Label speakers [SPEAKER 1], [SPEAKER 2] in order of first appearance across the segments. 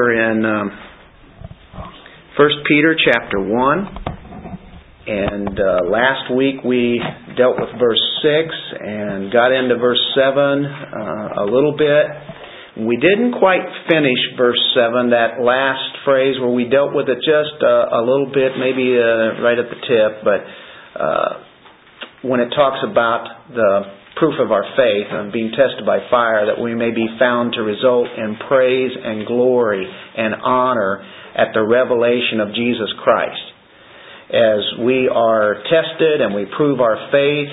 [SPEAKER 1] We're in um, 1 Peter chapter 1. And uh, last week we dealt with verse 6 and got into verse 7 uh, a little bit. We didn't quite finish verse 7, that last phrase where we dealt with it just uh, a little bit, maybe uh, right at the tip, but uh, when it talks about the proof of our faith and being tested by fire that we may be found to result in praise and glory and honor at the revelation of Jesus Christ. As we are tested and we prove our faith,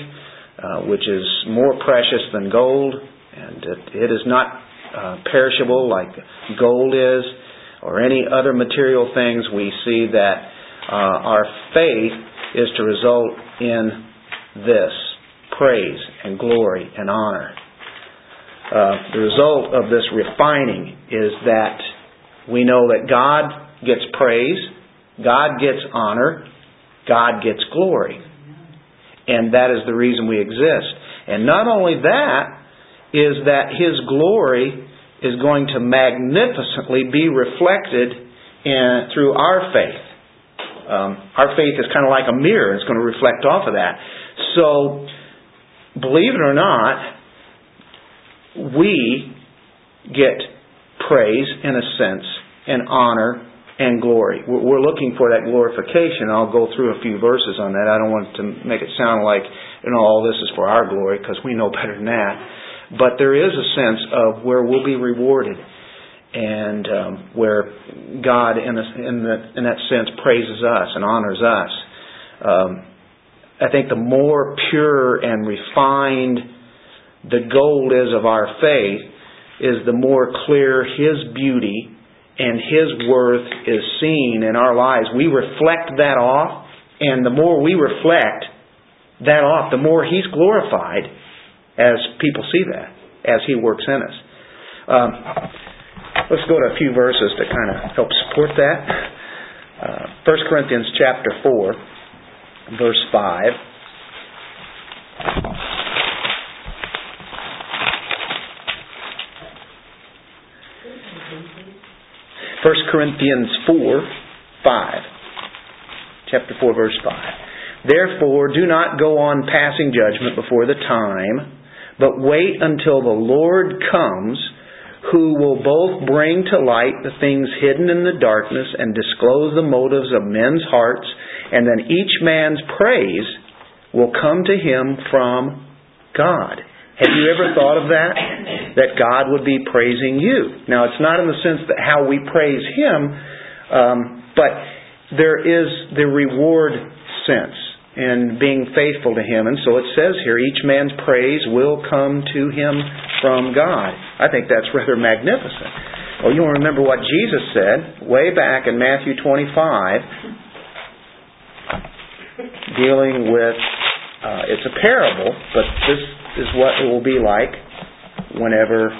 [SPEAKER 1] uh, which is more precious than gold, and it, it is not uh, perishable like gold is, or any other material things, we see that uh, our faith is to result in this praise and glory and honor. Uh, the result of this refining is that we know that God gets praise, God gets honor, God gets glory. And that is the reason we exist. And not only that, is that His glory is going to magnificently be reflected in, through our faith. Um, our faith is kind of like a mirror. It's going to reflect off of that. So believe it or not, we get praise in a sense and honor and glory. We're looking for that glorification. I'll go through a few verses on that. I don't want to make it sound like you know all this is for our glory because we know better than that. But there is a sense of where we'll be rewarded and um, where God, in, a, in, the, in that sense, praises us and honors us. Um, I think the more pure and refined the gold is of our faith, is the more clear His beauty and His worth is seen in our lives. We reflect that off, and the more we reflect that off, the more He's glorified as people see that, as He works in us. Um, let's go to a few verses to kind of help support that. Uh, 1 Corinthians chapter 4 verse 5. First Corinthians 4, 5. Chapter 4, verse 5. Therefore, do not go on passing judgment before the time, but wait until the Lord comes, who will both bring to light the things hidden in the darkness and disclose the motives of men's hearts and then each man's praise will come to him from God. Have you ever thought of that? That God would be praising you. Now, it's not in the sense that how we praise Him, um, but there is the reward sense in being faithful to Him. And so it says here, each man's praise will come to him from God. I think that's rather magnificent. Well, you'll remember what Jesus said way back in Matthew 25 dealing with, uh, it's a parable, but this is what it will be like whenever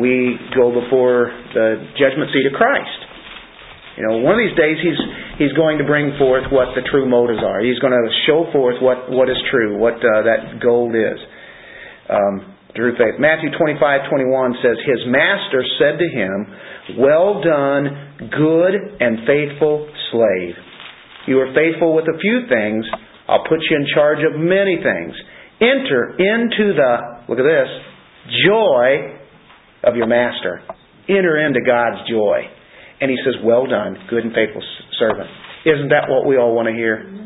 [SPEAKER 1] we go before the judgment seat of Christ. You know, one of these days he's he's going to bring forth what the true motives are. He's going to show forth what what is true, what uh, that gold is. Um, through faith. Matthew 25:21 says, His master said to him, Well done, good and faithful slave. You are faithful with a few things. I'll put you in charge of many things. Enter into the, look at this, joy of your master. Enter into God's joy. And he says, Well done, good and faithful servant. Isn't that what we all want to hear?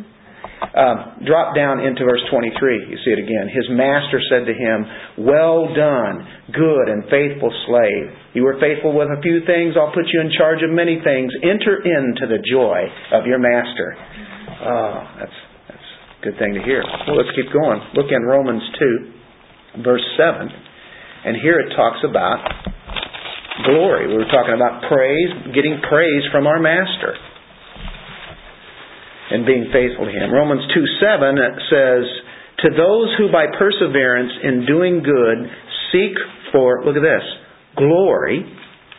[SPEAKER 1] Um, drop down into verse 23. You see it again. His master said to him, Well done, good and faithful slave. You were faithful with a few things. I'll put you in charge of many things. Enter into the joy of your master. Oh, that's a Good thing to hear. Well, let's keep going. Look in Romans 2, verse 7. And here it talks about glory. We were talking about praise, getting praise from our Master and being faithful to Him. Romans 2 7 says, To those who by perseverance in doing good seek for, look at this, glory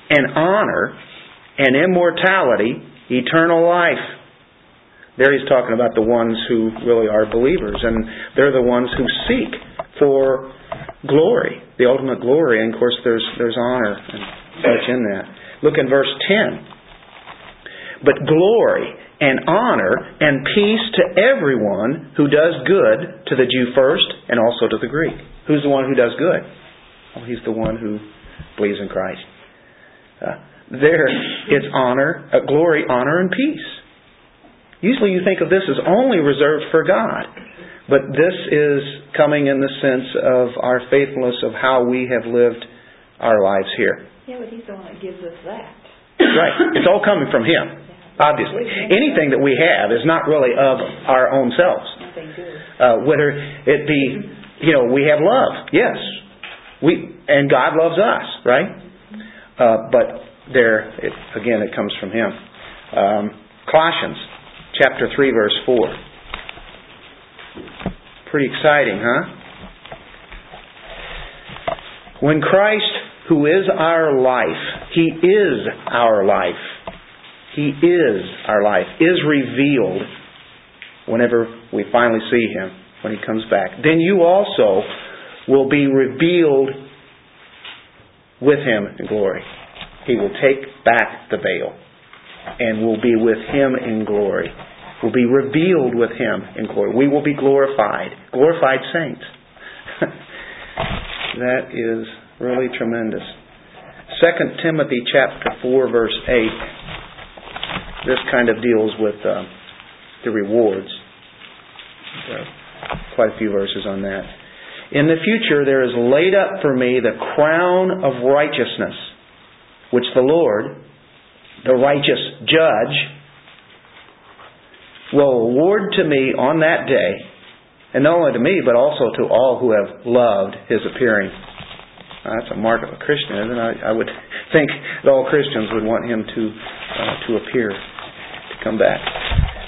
[SPEAKER 1] and honor and immortality, eternal life. There he's talking about the ones who really are believers, and they're the ones who seek for glory, the ultimate glory, and of course there's there's honor and such in that. Look in verse 10. But glory and honor and peace to everyone who does good, to the Jew first and also to the Greek. Who's the one who does good? Well, he's the one who believes in Christ. Uh, there, it's honor, uh, glory, honor, and peace. Usually you think of this as only reserved for God. But this is coming in the sense of our faithfulness of how we have lived our lives here.
[SPEAKER 2] Yeah, but He's the one that gives us that.
[SPEAKER 1] Right. It's all coming from Him, obviously. Anything that we have is not really of our own selves. Uh, whether it be, you know, we have love, yes, we and God loves us, right? Uh, but there, it, again, it comes from Him. Um, Colossians chapter three, verse four. Pretty exciting, huh? When Christ, who is our life, He is our life. He is our life, is revealed whenever we finally see Him, when He comes back. Then you also will be revealed with Him in glory. He will take back the veil and will be with Him in glory. Will be revealed with Him in glory. We will be glorified. Glorified saints. that is really tremendous. 2 Timothy chapter 4 verse 8. This kind of deals with uh, the rewards. Quite a few verses on that. In the future there is laid up for me the crown of righteousness, which the Lord, the righteous judge, will award to me on that day, and not only to me, but also to all who have loved his appearing. Uh, that's a mark of a Christian, isn't it? I, I would think that all Christians would want him to uh, to appear, to come back.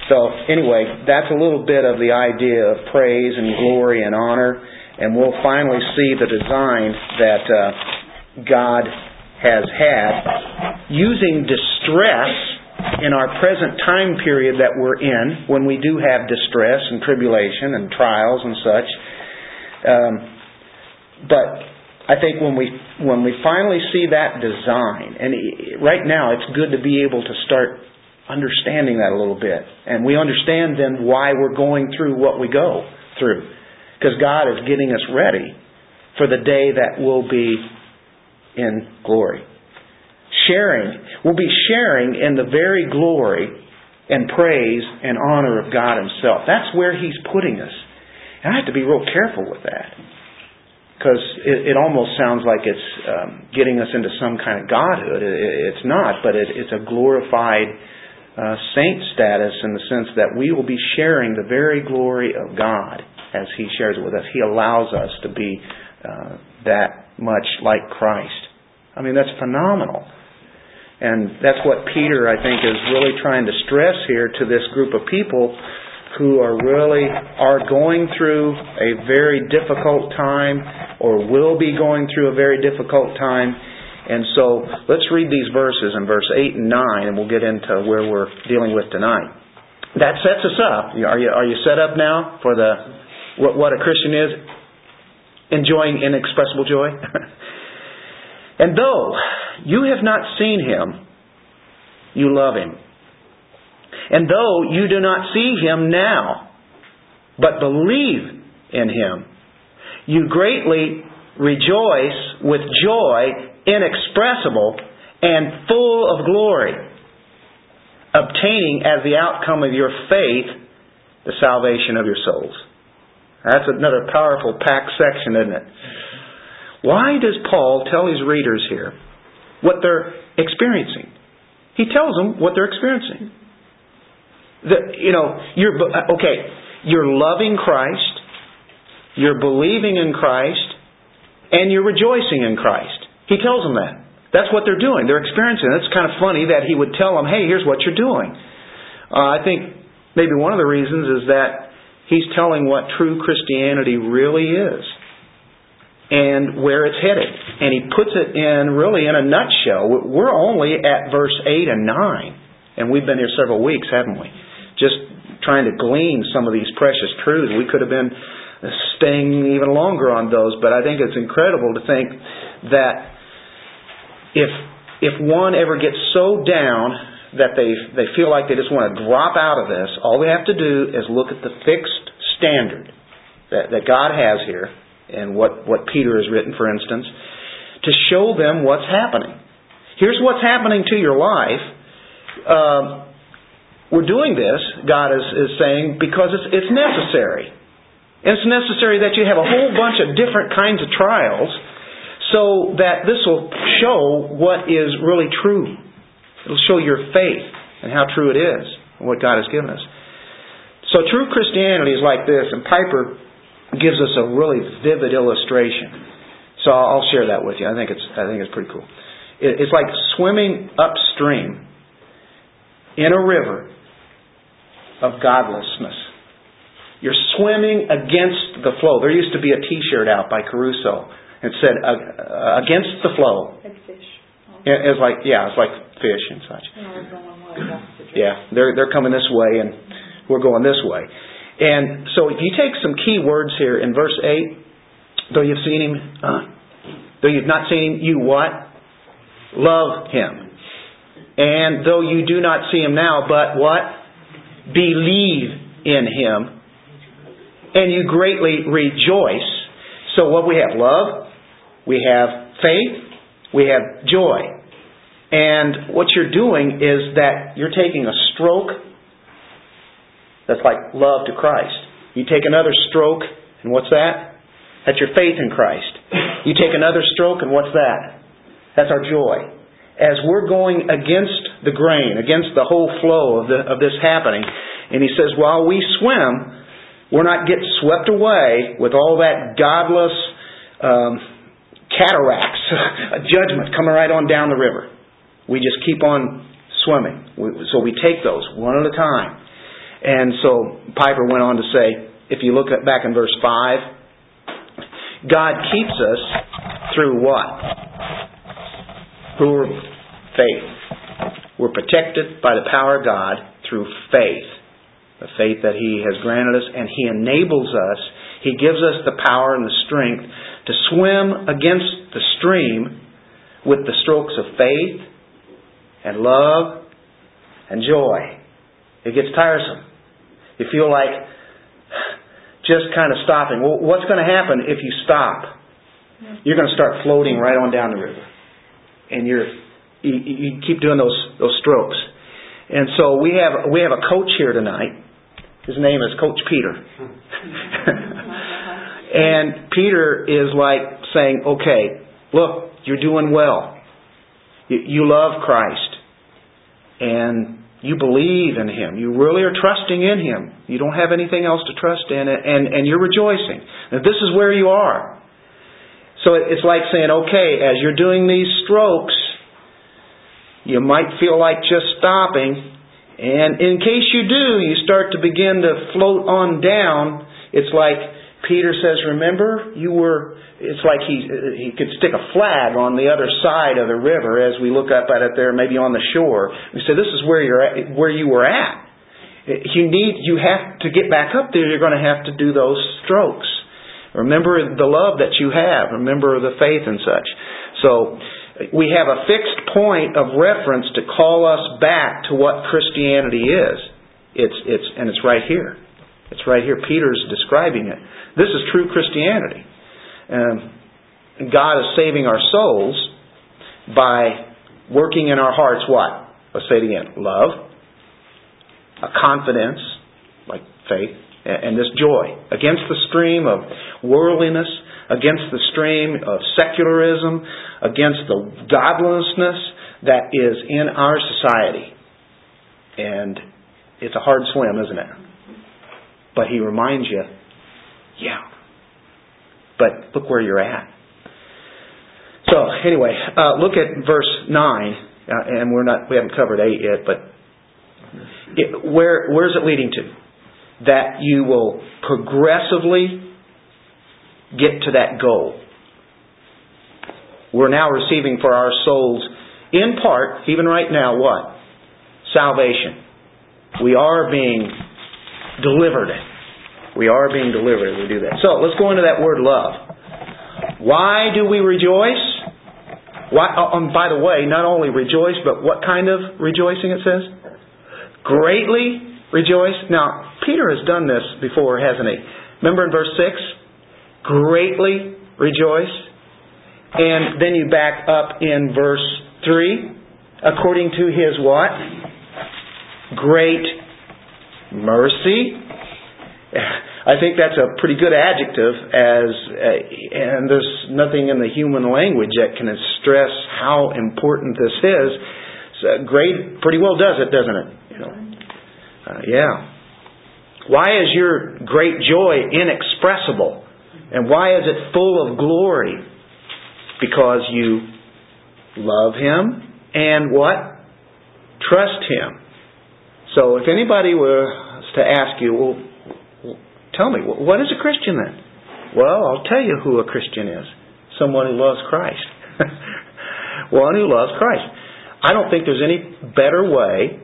[SPEAKER 1] So anyway, that's a little bit of the idea of praise and glory and honor and we'll finally see the design that uh, God has had using distress in our present time period that we're in when we do have distress and tribulation and trials and such. Um, but I think when we when we finally see that design, and right now it's good to be able to start understanding that a little bit, and we understand then why we're going through what we go through. Because God is getting us ready for the day that will be in glory. Sharing. We'll be sharing in the very glory and praise and honor of God Himself. That's where He's putting us. And I have to be real careful with that. Because it, it almost sounds like it's um, getting us into some kind of godhood. It, it's not, but it, it's a glorified uh, saint status in the sense that we will be sharing the very glory of God as He shares it with us. He allows us to be uh, that much like Christ. I mean, that's phenomenal. And that's what Peter, I think, is really trying to stress here to this group of people who are really are going through a very difficult time or will be going through a very difficult time. And so let's read these verses in verse 8 and 9 and we'll get into where we're dealing with tonight. That sets us up. Are you, are you set up now for the what, what a Christian is? Enjoying inexpressible joy. and though you have not seen him, you love him. And though you do not see him now, but believe in him, you greatly rejoice with joy inexpressible and full of glory, obtaining as the outcome of your faith the salvation of your souls. That's another powerful packed section, isn't it? Why does Paul tell his readers here what they're experiencing? He tells them what they're experiencing. The, you know, you're okay. You're loving Christ, you're believing in Christ, and you're rejoicing in Christ. He tells them that. That's what they're doing. They're experiencing. It. It's kind of funny that he would tell them, "Hey, here's what you're doing." Uh, I think maybe one of the reasons is that He's telling what true Christianity really is and where it's headed. And he puts it in really in a nutshell. We're only at verse 8 and 9. And we've been here several weeks, haven't we? Just trying to glean some of these precious truths. We could have been staying even longer on those, but I think it's incredible to think that if if one ever gets so down that they, they feel like they just want to drop out of this, all we have to do is look at the fixed standard that, that God has here, and what, what Peter has written, for instance, to show them what's happening. Here's what's happening to your life. Um, we're doing this, God is, is saying, because it's, it's necessary. And it's necessary that you have a whole bunch of different kinds of trials so that this will show what is really true. It'll show your faith and how true it is and what God has given us. So true Christianity is like this, and Piper gives us a really vivid illustration. So I'll share that with you. I think it's I think it's pretty cool. It's like swimming upstream in a river of godlessness. You're swimming against the flow. There used to be a T-shirt out by Caruso. It said uh, uh, "Against the flow."
[SPEAKER 2] Like fish.
[SPEAKER 1] It's like yeah, it's like fish and such. Yeah, they're they're coming this way and we're going this way. And so if you take some key words here in verse eight, though you've seen him, uh, though you've not seen him, you what? Love him. And though you do not see him now, but what? Believe in him. And you greatly rejoice. So what we have? Love. We have faith. We have joy. And what you're doing is that you're taking a stroke that's like love to Christ. You take another stroke, and what's that? That's your faith in Christ. You take another stroke, and what's that? That's our joy. As we're going against the grain, against the whole flow of, the, of this happening, and he says, while we swim, we're not getting swept away with all that godless um, cataracts, judgment coming right on down the river. We just keep on swimming. So we take those one at a time. And so Piper went on to say, if you look back in verse 5, God keeps us through what? Through faith. We're protected by the power of God through faith the faith that He has granted us, and He enables us, He gives us the power and the strength to swim against the stream with the strokes of faith and love and joy. It gets tiresome. You feel like just kind of stopping. Well, what's going to happen if you stop? You're going to start floating right on down the river, and you're you, you keep doing those those strokes. And so we have we have a coach here tonight his name is Coach Peter. and Peter is like saying, okay, look, you're doing well. You, you love Christ. And you believe in Him. You really are trusting in Him. You don't have anything else to trust in, and, and you're rejoicing. This is where you are. So it's like saying, okay, as you're doing these strokes, you might feel like just stopping, and in case you do, you start to begin to float on down. It's like Peter says, remember, you were, it's like he, he could stick a flag on the other side of the river as we look up at it there, maybe on the shore. We say, this is where you're at, where you were at. You need, you have to get back up there, you're going to have to do those strokes. Remember the love that you have. Remember the faith and such. So, we have a fixed point of reference to call us back to what Christianity is. It's, it's, and it's right here. It's right here. Peter's describing it. This is true Christianity. Um, God is saving our souls by working in our hearts what? Let's say it again. Love, a confidence, like faith, and this joy against the stream of worldliness, against the stream of secularism, against the godlessness that is in our society. And it's a hard swim, isn't it? But he reminds you, yeah. But look where you're at. So anyway, uh, look at verse nine, uh, and we're not we haven't covered eight yet, but it, where where is it leading to? That you will progressively get to that goal. We're now receiving for our souls, in part, even right now, what? Salvation. We are being delivered. We are being delivered. We do that. So let's go into that word love. Why do we rejoice? Why, oh, um, by the way, not only rejoice, but what kind of rejoicing it says? Greatly rejoice. Now, Peter has done this before, hasn't he? Remember in verse 6? Greatly rejoice. And then you back up in verse 3. According to his what? Great mercy. I think that's a pretty good adjective as uh, and there's nothing in the human language that can stress how important this is. So great pretty well does it, doesn't it? You know. Uh, yeah. Why is your great joy inexpressible? And why is it full of glory? Because you love him and what? Trust him. So if anybody was to ask you, well, tell me, what is a Christian then? Well, I'll tell you who a Christian is. Someone who loves Christ. One who loves Christ. I don't think there's any better way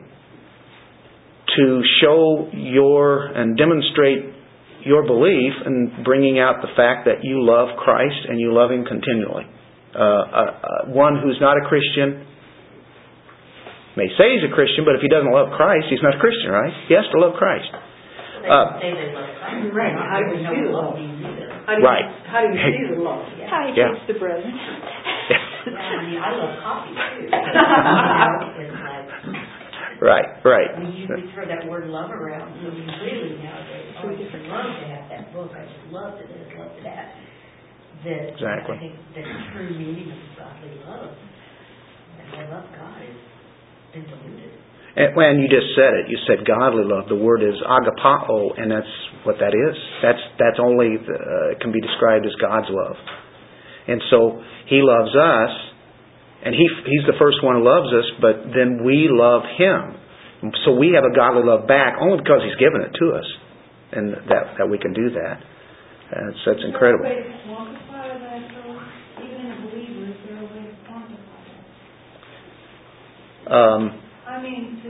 [SPEAKER 1] to show your and demonstrate your belief in bringing out the fact that you love Christ and you love Him continually. Uh, uh, uh, one who's not a Christian may say he's a Christian, but if he doesn't love Christ, he's not a Christian, right? He has to love Christ.
[SPEAKER 3] They uh, say they love Christ. Right. How do you see the love?
[SPEAKER 2] How do you, right. How do you see the love?
[SPEAKER 3] Yeah.
[SPEAKER 2] How he
[SPEAKER 1] yeah.
[SPEAKER 2] the brethren.
[SPEAKER 3] I mean, I love coffee too. you
[SPEAKER 1] right, right.
[SPEAKER 3] We usually throw that word love around, so really nowadays, oh, I just love to have that book, I just love to this, love to that. That
[SPEAKER 1] exactly.
[SPEAKER 3] I think the true meaning of godly love, that I love God, is been diluted.
[SPEAKER 1] And when you just said it, you said godly love. The word is agapao, and that's what that is. That's that's only uh, can be described as God's love. And so He loves us, and He He's the first one who loves us. But then we love Him. So we have a godly love back only because He's given it to us, and that that we can do that. That's that's incredible.
[SPEAKER 2] Um, I mean, to,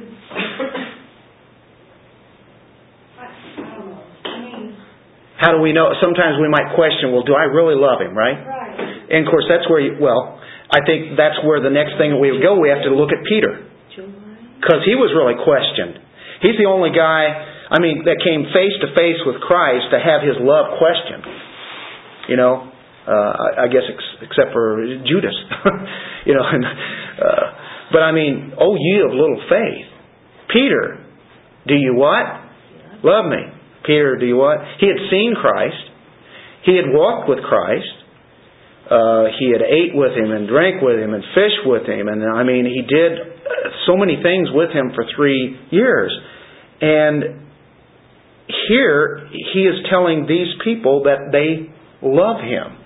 [SPEAKER 2] I, I don't know. I mean,
[SPEAKER 1] how do we know? Sometimes we might question, well, do I really love him, right?
[SPEAKER 2] Right.
[SPEAKER 1] And of course, that's where, you, well, I think that's where the next thing we go, we have to look at Peter. Because he was really questioned. He's the only guy, I mean, that came face to face with Christ to have his love questioned. You know, uh, I guess ex- except for Judas. you know, and, uh, but I mean, oh ye of little faith. Peter, do you what? Love me. Peter, do you what? He had seen Christ. He had walked with Christ. Uh, he had ate with him and drank with him and fished with him. And I mean, he did so many things with him for three years. And here, he is telling these people that they love him.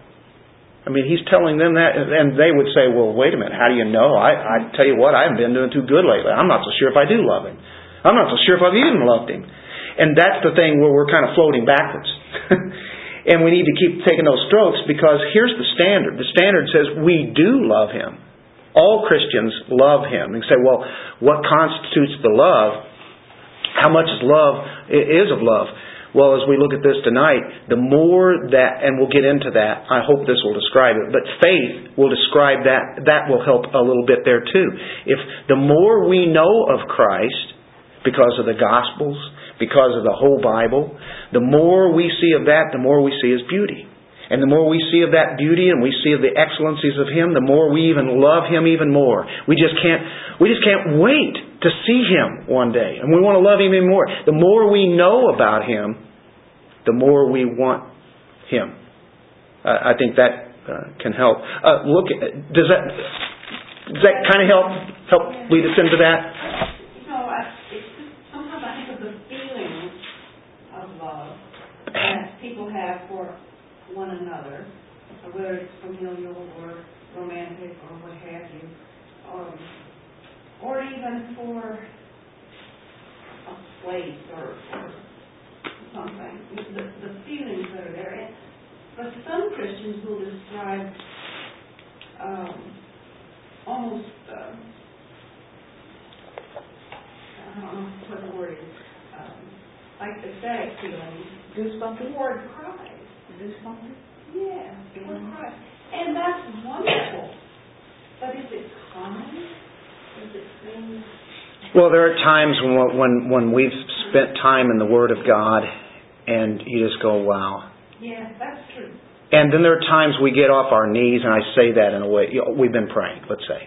[SPEAKER 1] I mean, he's telling them that, and they would say, well, wait a minute, how do you know? I, I tell you what, I haven't been doing too good lately. I'm not so sure if I do love him. I'm not so sure if I've even loved him. And that's the thing where we're kind of floating backwards. and we need to keep taking those strokes because here's the standard. The standard says we do love him. All Christians love him. And say, well, what constitutes the love? How much is love is of love? Well, as we look at this tonight, the more that, and we'll get into that, I hope this will describe it, but faith will describe that, that will help a little bit there too. If the more we know of Christ, because of the Gospels, because of the whole Bible, the more we see of that, the more we see His beauty. And the more we see of that beauty and we see of the excellencies of Him, the more we even love Him even more. We just can't, we just can't wait to see Him one day. And we want to love Him even more. The more we know about Him, the more we want Him. Uh, I think that uh, can help. Uh, look, does that does that kind of help help lead us into that?
[SPEAKER 2] You know, I, it's just, sometimes I think of the feeling of love that people have for one another, whether it's familial or romantic or what have you, um, or even for a place or, or something, the, the feelings that are there. But some Christians will describe um, almost, uh, I don't know what the word is, um, like ecstatic feelings.
[SPEAKER 4] Goosebumpy?
[SPEAKER 2] Toward Christ.
[SPEAKER 4] Goosebumpy?
[SPEAKER 2] Yeah, toward Christ. And that's wonderful. But is it common? Does it seem,
[SPEAKER 1] Well, there are when when we've spent time in the Word of God, and you just go, "Wow."
[SPEAKER 2] yeah, that's true.
[SPEAKER 1] And then there are times we get off our knees, and I say that in a way you know, we've been praying, let's say,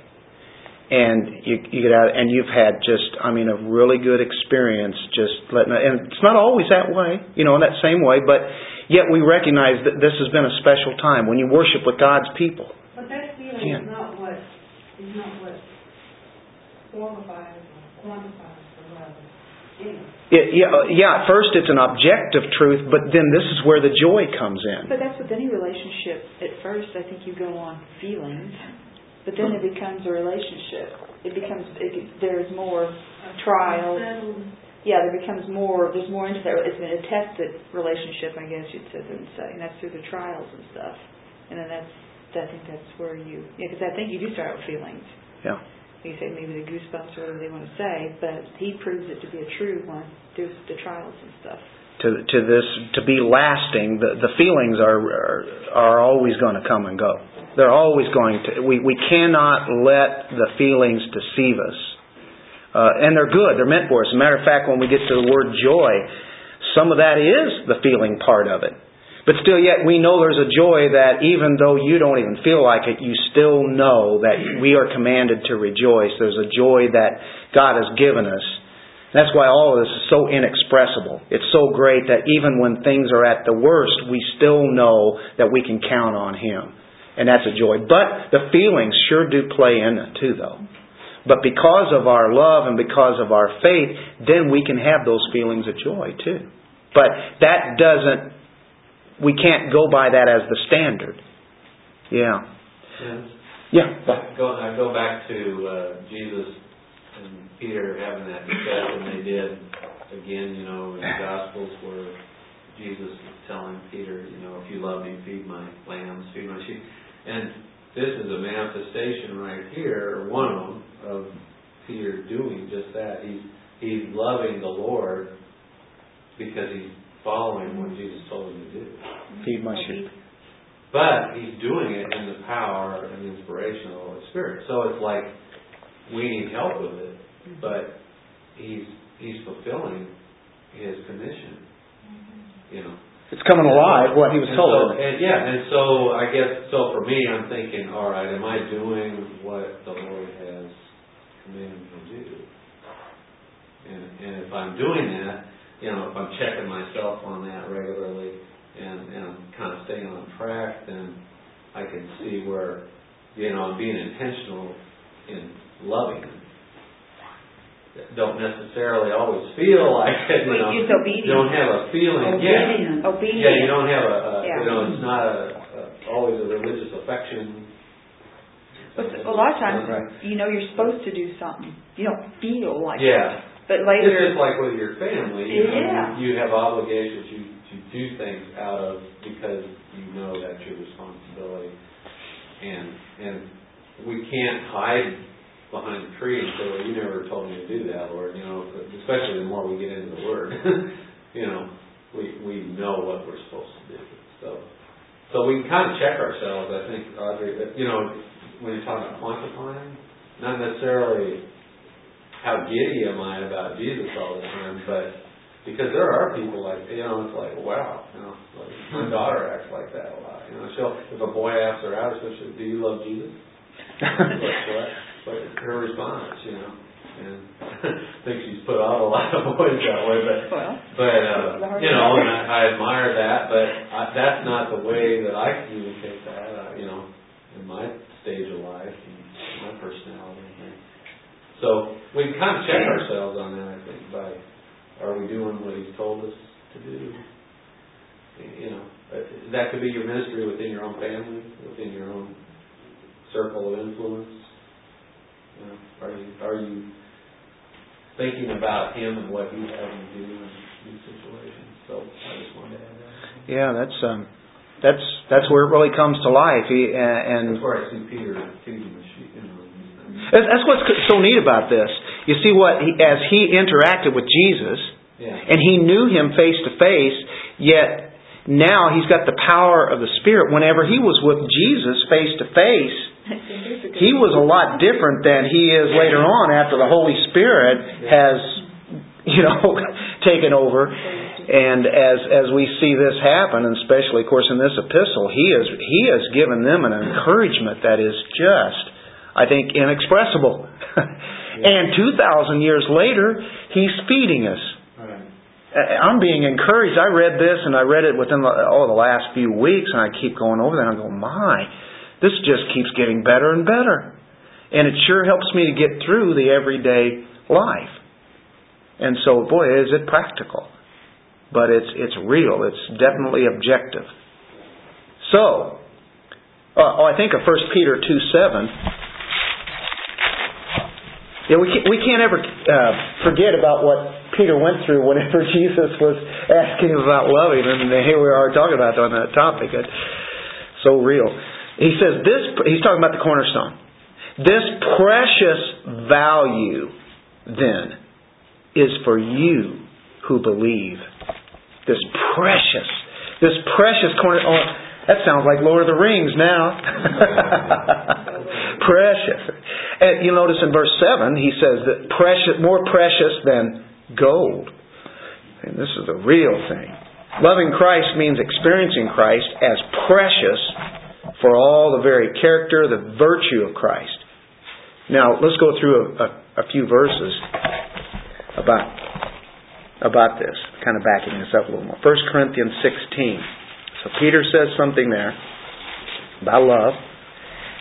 [SPEAKER 1] and you you get out, and you've had just, I mean, a really good experience just letting. And it's not always that way, you know, in that same way, but yet we recognize that this has been a special time when you worship with God's people.
[SPEAKER 2] But that feeling
[SPEAKER 1] Yeah.
[SPEAKER 2] is not what, is not what qualifies or quantifies the love anyway.
[SPEAKER 1] It, yeah, uh, yeah. At first, it's an objective truth, but then this is where the joy comes in.
[SPEAKER 4] But that's with any relationship. At first, I think you go on feelings, but then it becomes a relationship. It becomes it, there's more trials. Yeah, there becomes more. There's more into that. It's been a tested relationship, I guess you'd say, and say, and that's through the trials and stuff. And then that's I think that's where you yeah, because I think you do start with feelings.
[SPEAKER 1] Yeah.
[SPEAKER 4] You say maybe the goosebumps or whatever they want to say, but he proves it to be a true one through the trials and stuff.
[SPEAKER 1] To to this to be lasting, the the feelings are are, are always going to come and go. They're always going to. We we cannot let the feelings deceive us. Uh, and they're good. They're meant for us. As a matter of fact, when we get to the word joy, some of that is the feeling part of it. But still, yet we know there's a joy that even though you don't even feel like it, you still know that we are commanded to rejoice. There's a joy that God has given us. That's why all of this is so inexpressible. It's so great that even when things are at the worst, we still know that we can count on Him. And that's a joy. But the feelings sure do play in it too, though. But because of our love and because of our faith, then we can have those feelings of joy too. But that doesn't we can't go by that as the standard. Yeah.
[SPEAKER 5] Yes.
[SPEAKER 1] Yeah.
[SPEAKER 5] I go, I go back to uh, Jesus and Peter having that discussion they did again, you know, in the Gospels where Jesus is telling Peter, you know, if you love me, feed my lambs, feed my sheep. And this is a manifestation right here, or one of them, of Peter doing just that. He's he's loving the Lord because he's following what Jesus told him to do.
[SPEAKER 1] Feed my sheep.
[SPEAKER 5] But he's doing it in the power and the inspiration of the Holy Spirit. So it's like we need help with it, mm-hmm. but he's he's fulfilling his commission. Mm-hmm. You know.
[SPEAKER 1] It's coming alive what he was
[SPEAKER 5] And
[SPEAKER 1] told.
[SPEAKER 5] so- and yeah, and so I guess so for me I'm thinking, all right, am I doing what the Lord has commanded me to do? And and if I'm doing that, you know, if I'm checking myself on that regularly and, and I'm kind of staying on track, then I can see where, you know, I'm being intentional in loving. Don't necessarily always feel like it, you know.
[SPEAKER 4] It's obedience.
[SPEAKER 5] Don't have a feeling, yeah.
[SPEAKER 3] Obedience.
[SPEAKER 4] Obedience.
[SPEAKER 5] Yeah, you don't have a, a you know, it's not a, a, always a religious affection.
[SPEAKER 4] But a lot of times,
[SPEAKER 1] Right.
[SPEAKER 4] you know, you're supposed to do something. You don't feel like
[SPEAKER 5] Yeah.
[SPEAKER 4] it. But
[SPEAKER 5] It's just like with your family, you know,
[SPEAKER 4] Yeah.
[SPEAKER 5] you, you have obligations you, you do things out of because you know that's your responsibility. And, and we can't hide behind a tree and say, well, you never told me to do that, Lord, you know, especially the more we get into the Word. you know, we, we know what we're supposed to do. So, so we can kind of check ourselves, I think, Audrey, you know, when you're talking about quantifying, not necessarily how giddy am I about Jesus all the time, but because there are people like, you know, it's like, wow, you know, like my daughter acts like that a lot. You know, she'll, if a boy asks her out, she'll say, do you love Jesus? like, what? But her response, you know, and I think she's put on a lot of boys that way, but
[SPEAKER 4] well,
[SPEAKER 5] but uh, you know, and I, I admire that, but I, that's not the way that I communicate that. Uh, you know, in my stage of life and my personality. And. So we can kind of check ourselves on that. I think by are we doing what He's told us to do? You know, that could be your ministry within your own family, within your own circle of influence. You know, are you are you thinking about Him and what He's having to do in these situations? So I just wanted to add that.
[SPEAKER 1] Yeah, that's um, that's that's where it really comes to life. He, and
[SPEAKER 5] That's where I see Peter feeding the sheep. You know,
[SPEAKER 1] that's what's so neat about this. You see what as he interacted with Jesus,
[SPEAKER 5] yeah.
[SPEAKER 1] and he knew him face to face, yet now he's got the power of the Spirit. Whenever he was with Jesus face to face, he was a lot different than he is later on after the Holy Spirit has, you know, taken over. And as as we see this happen, and especially, of course, in this epistle, he is he has given them an encouragement that is just, I think, inexpressible. and 2,000 years later, He's feeding us. Uh, I'm being encouraged. I read this and I read it within the, oh, the last few weeks, and I keep going over that. And I go, my, this just keeps getting better and better. And it sure helps me to get through the everyday life. And so, boy, is it practical. But it's, it's real, it's definitely objective. So, uh, oh, I think of 1 Peter 2 7 yeah, we can't, we can't ever uh, forget about what Peter went through whenever Jesus was asking him about loving and here we are talking about on that topic. It's so real. He says this. He's talking about the cornerstone. This precious value, then, is for you who believe. This precious, this precious cornerstone. Oh, that sounds like Lord of the Rings now. precious. And you notice in verse seven, he says that precious, more precious than gold. And this is the real thing. Loving Christ means experiencing Christ as precious for all the very character, the virtue of Christ. Now, let's go through a, a, a few verses about, about this, kind of backing this up a little more. 1 Corinthians 16. So Peter says something there about love.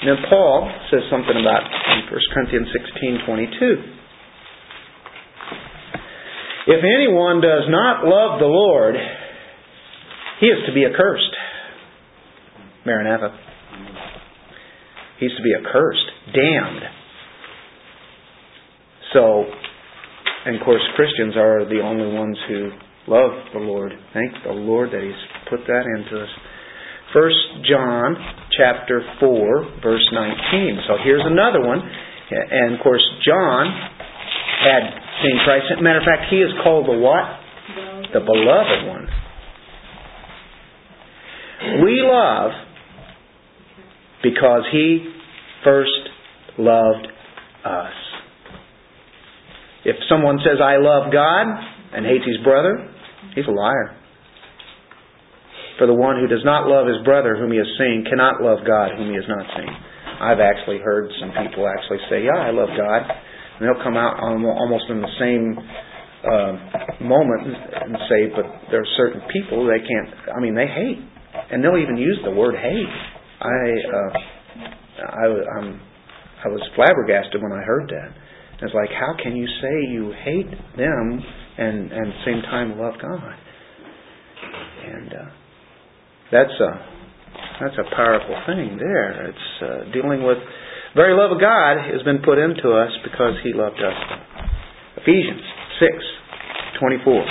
[SPEAKER 1] And then Paul says something about in 1 Corinthians 16, 22. If anyone does not love the Lord, he is to be accursed. Maranatha. He's to be accursed, damned. So, and of course, Christians are the only ones who love the Lord. Thank the Lord that He's put that into us. First John chapter 4, verse 19. So here's another one. And of course, John had seen Christ. As a matter of fact, he is called the what? The beloved one. We love because he first loved us. If someone says, I love God, and hates his brother, he's a liar. For the one who does not love his brother whom he has seen cannot love God whom he has not seen. I've actually heard some people actually say, Yeah, I love God. And they'll come out almost in the same uh, moment and say, but there are certain people they can't. I mean, they hate, and they'll even use the word hate. I, uh, I, I'm, I was flabbergasted when I heard that. It's like, how can you say you hate them and and at the same time love God? And uh, that's a that's a powerful thing. There, it's uh, dealing with very love of God has been put into us because He loved us. Ephesians 6 24.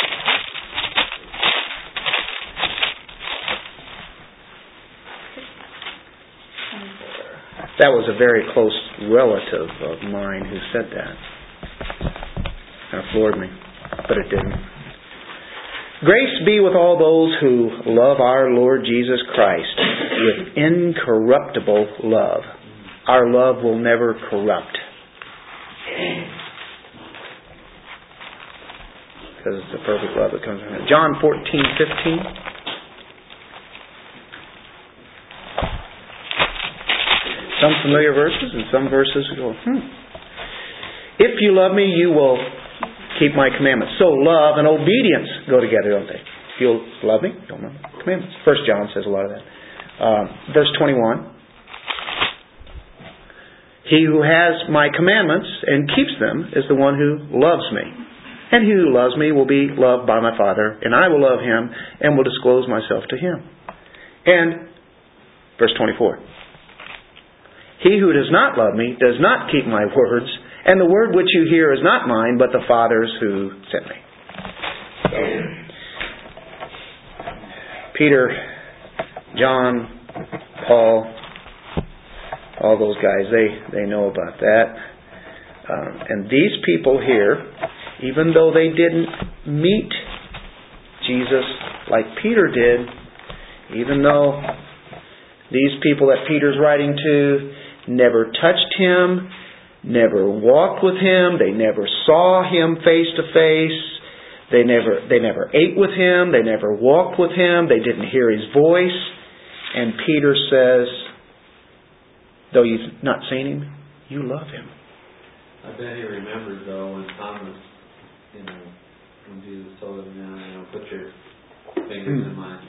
[SPEAKER 1] That was a very close relative of mine who said that. That floored me, but it didn't. Grace be with all those who love our Lord Jesus Christ with incorruptible love our love will never corrupt. Because it's the perfect love that comes from. John 14, 15. Some familiar verses and some verses go, hmm. If you love me, you will keep my commandments. So love and obedience go together, don't they? If you love me, don't love my commandments. First John says a lot of that. Uh, verse 21. He who has my commandments and keeps them is the one who loves me. And he who loves me will be loved by my Father, and I will love him and will disclose myself to him. And, verse 24 He who does not love me does not keep my words, and the word which you hear is not mine, but the Father's who sent me. Peter, John, Paul, all those guys, they, they know about that. Um, and these people here, even though they didn't meet Jesus like Peter did, even though these people that Peter's writing to never touched him, never walked with him, they never saw him face to face, they never they never ate with him, they never walked with him, they didn't hear his voice. And Peter says, though you've not seen him, you love him.
[SPEAKER 5] I bet he remembers though when Thomas, you know, when Jesus told him, know, you know put your fingers in my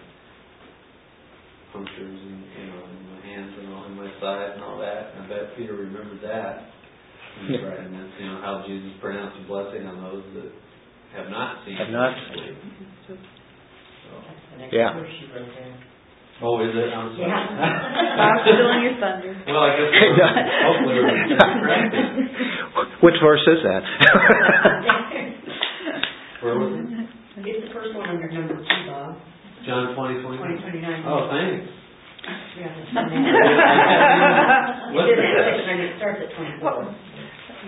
[SPEAKER 5] punctures and, you know, in my hands and all, in my side and all that. And I bet Peter remembered that. He's right, and that's, you know, how Jesus pronounced a blessing on those that have not seen.
[SPEAKER 1] Have not.
[SPEAKER 5] So-
[SPEAKER 3] That's the next
[SPEAKER 1] Yeah.
[SPEAKER 3] verse you wrote there.
[SPEAKER 5] Oh, is it? I'm sorry.
[SPEAKER 4] Stop stealing your thunder.
[SPEAKER 5] Well, I guess, we're- hopefully we're correct.
[SPEAKER 1] Which verse is that?
[SPEAKER 5] Where was it?
[SPEAKER 3] It's the first one under number two, Bob,
[SPEAKER 5] John twenty, twenty?
[SPEAKER 3] twenty twenty-nine.
[SPEAKER 5] Oh, thanks.
[SPEAKER 3] Yeah, that's on that.
[SPEAKER 5] What's
[SPEAKER 3] It's in that
[SPEAKER 5] that?
[SPEAKER 3] section, it starts at twenty-four.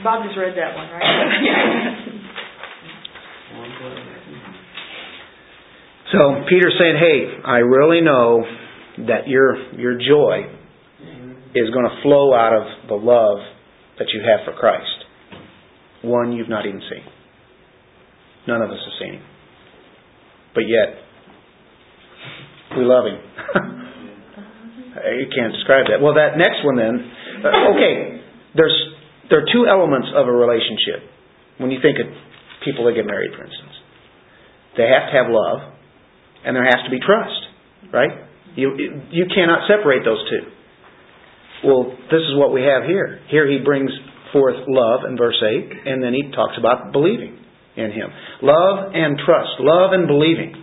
[SPEAKER 4] Bob just read that one, right?
[SPEAKER 1] So Peter's saying, "Hey, I really know that your your joy is going to flow out of the love that you have for Christ. One you've not even seen. None of us have seen him, but yet we love him. you can't describe that. Well, that next one then. uh, Okay, there's there are two elements of a relationship. When you think of people that get married, for instance, they have to have love and there has to be trust, right? You you cannot separate those two. Well, this is what we have here. Here he brings forth love in verse 8, and then he talks about believing in him. Love and trust, love and believing.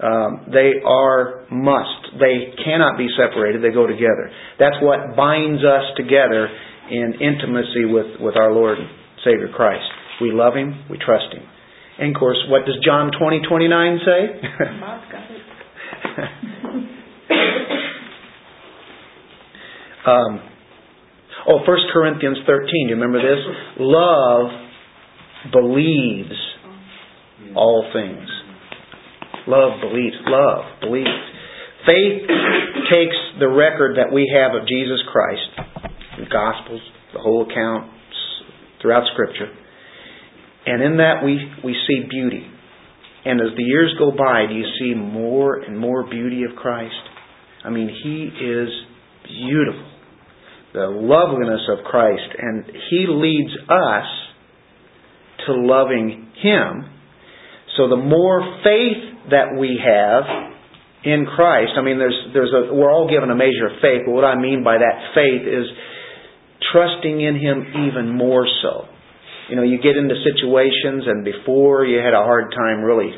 [SPEAKER 1] Um, they are must. They cannot be separated. They go together. That's what binds us together in intimacy with, with our Lord and Savior Christ. We love Him. We trust Him. And of course, what does John twenty twenty nine say?
[SPEAKER 4] Bob's got it.
[SPEAKER 1] um, oh, 1 Corinthians 13. Do you remember this? Love believes all things. Love believes. Love believes. Faith takes the record that we have of Jesus Christ, the Gospels, the whole account, throughout Scripture, and in that we, we see beauty. And as the years go by, do you see more and more beauty of Christ? I mean, He is beautiful. The loveliness of Christ. And He leads us to loving Him. So the more faith that we have in Christ, I mean, there's, there's a, we're all given a measure of faith, but what I mean by that faith is trusting in Him even more so. You know, you get into situations and before you had a hard time really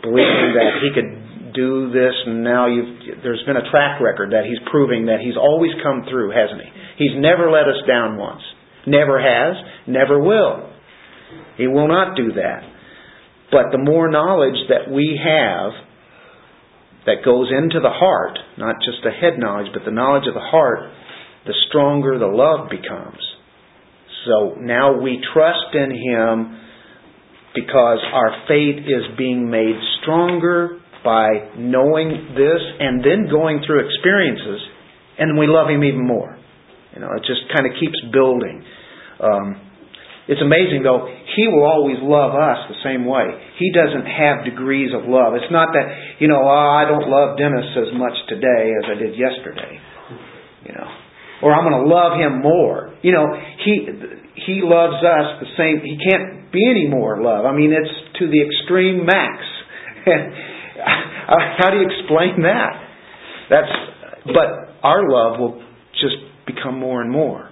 [SPEAKER 1] believing that he could do this and now you've there's been a track record that he's proving that he's always come through, hasn't he? He's never let us down once. Never has, never will. He will not do that. But the more knowledge that we have that goes into the heart, not just the head knowledge, but the knowledge of the heart, the stronger the love becomes. So now we trust in Him because our faith is being made stronger by knowing this and then going through experiences, and we love Him even more. You know, it just kind of keeps building. Um, it's amazing though, He will always love us the same way. He doesn't have degrees of love. It's not that, you know, oh, I don't love Dennis as much today as I did yesterday. You know, or I'm going to love him more. You know, he he loves us the same. He can't be any more love. I mean, it's to the extreme max. How do you explain that? That's but our love will just become more and more.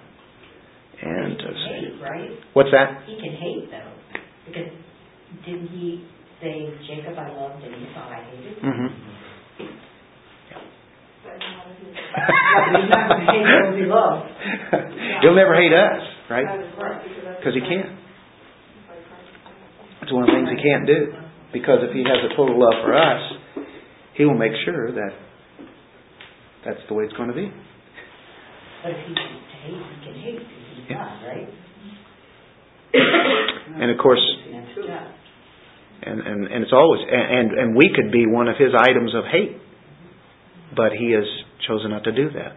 [SPEAKER 1] And
[SPEAKER 3] can hate, right?
[SPEAKER 1] what's that?
[SPEAKER 3] He can hate though, because didn't he say, Jacob I loved and Esau I hated?
[SPEAKER 1] hmm
[SPEAKER 3] He's not going hate those he loves.
[SPEAKER 1] He'll never hate us, right? Because he can't. It's one of the things he can't do. Because if he has a total love for us, he will make sure that that's the way it's going to be.
[SPEAKER 3] But if he to hate, he can hate, because he's
[SPEAKER 1] Yeah.
[SPEAKER 3] God, right?
[SPEAKER 1] And of course, and, and, and it's always, and, and we could be one of his items of hate. But he has chosen not to do that.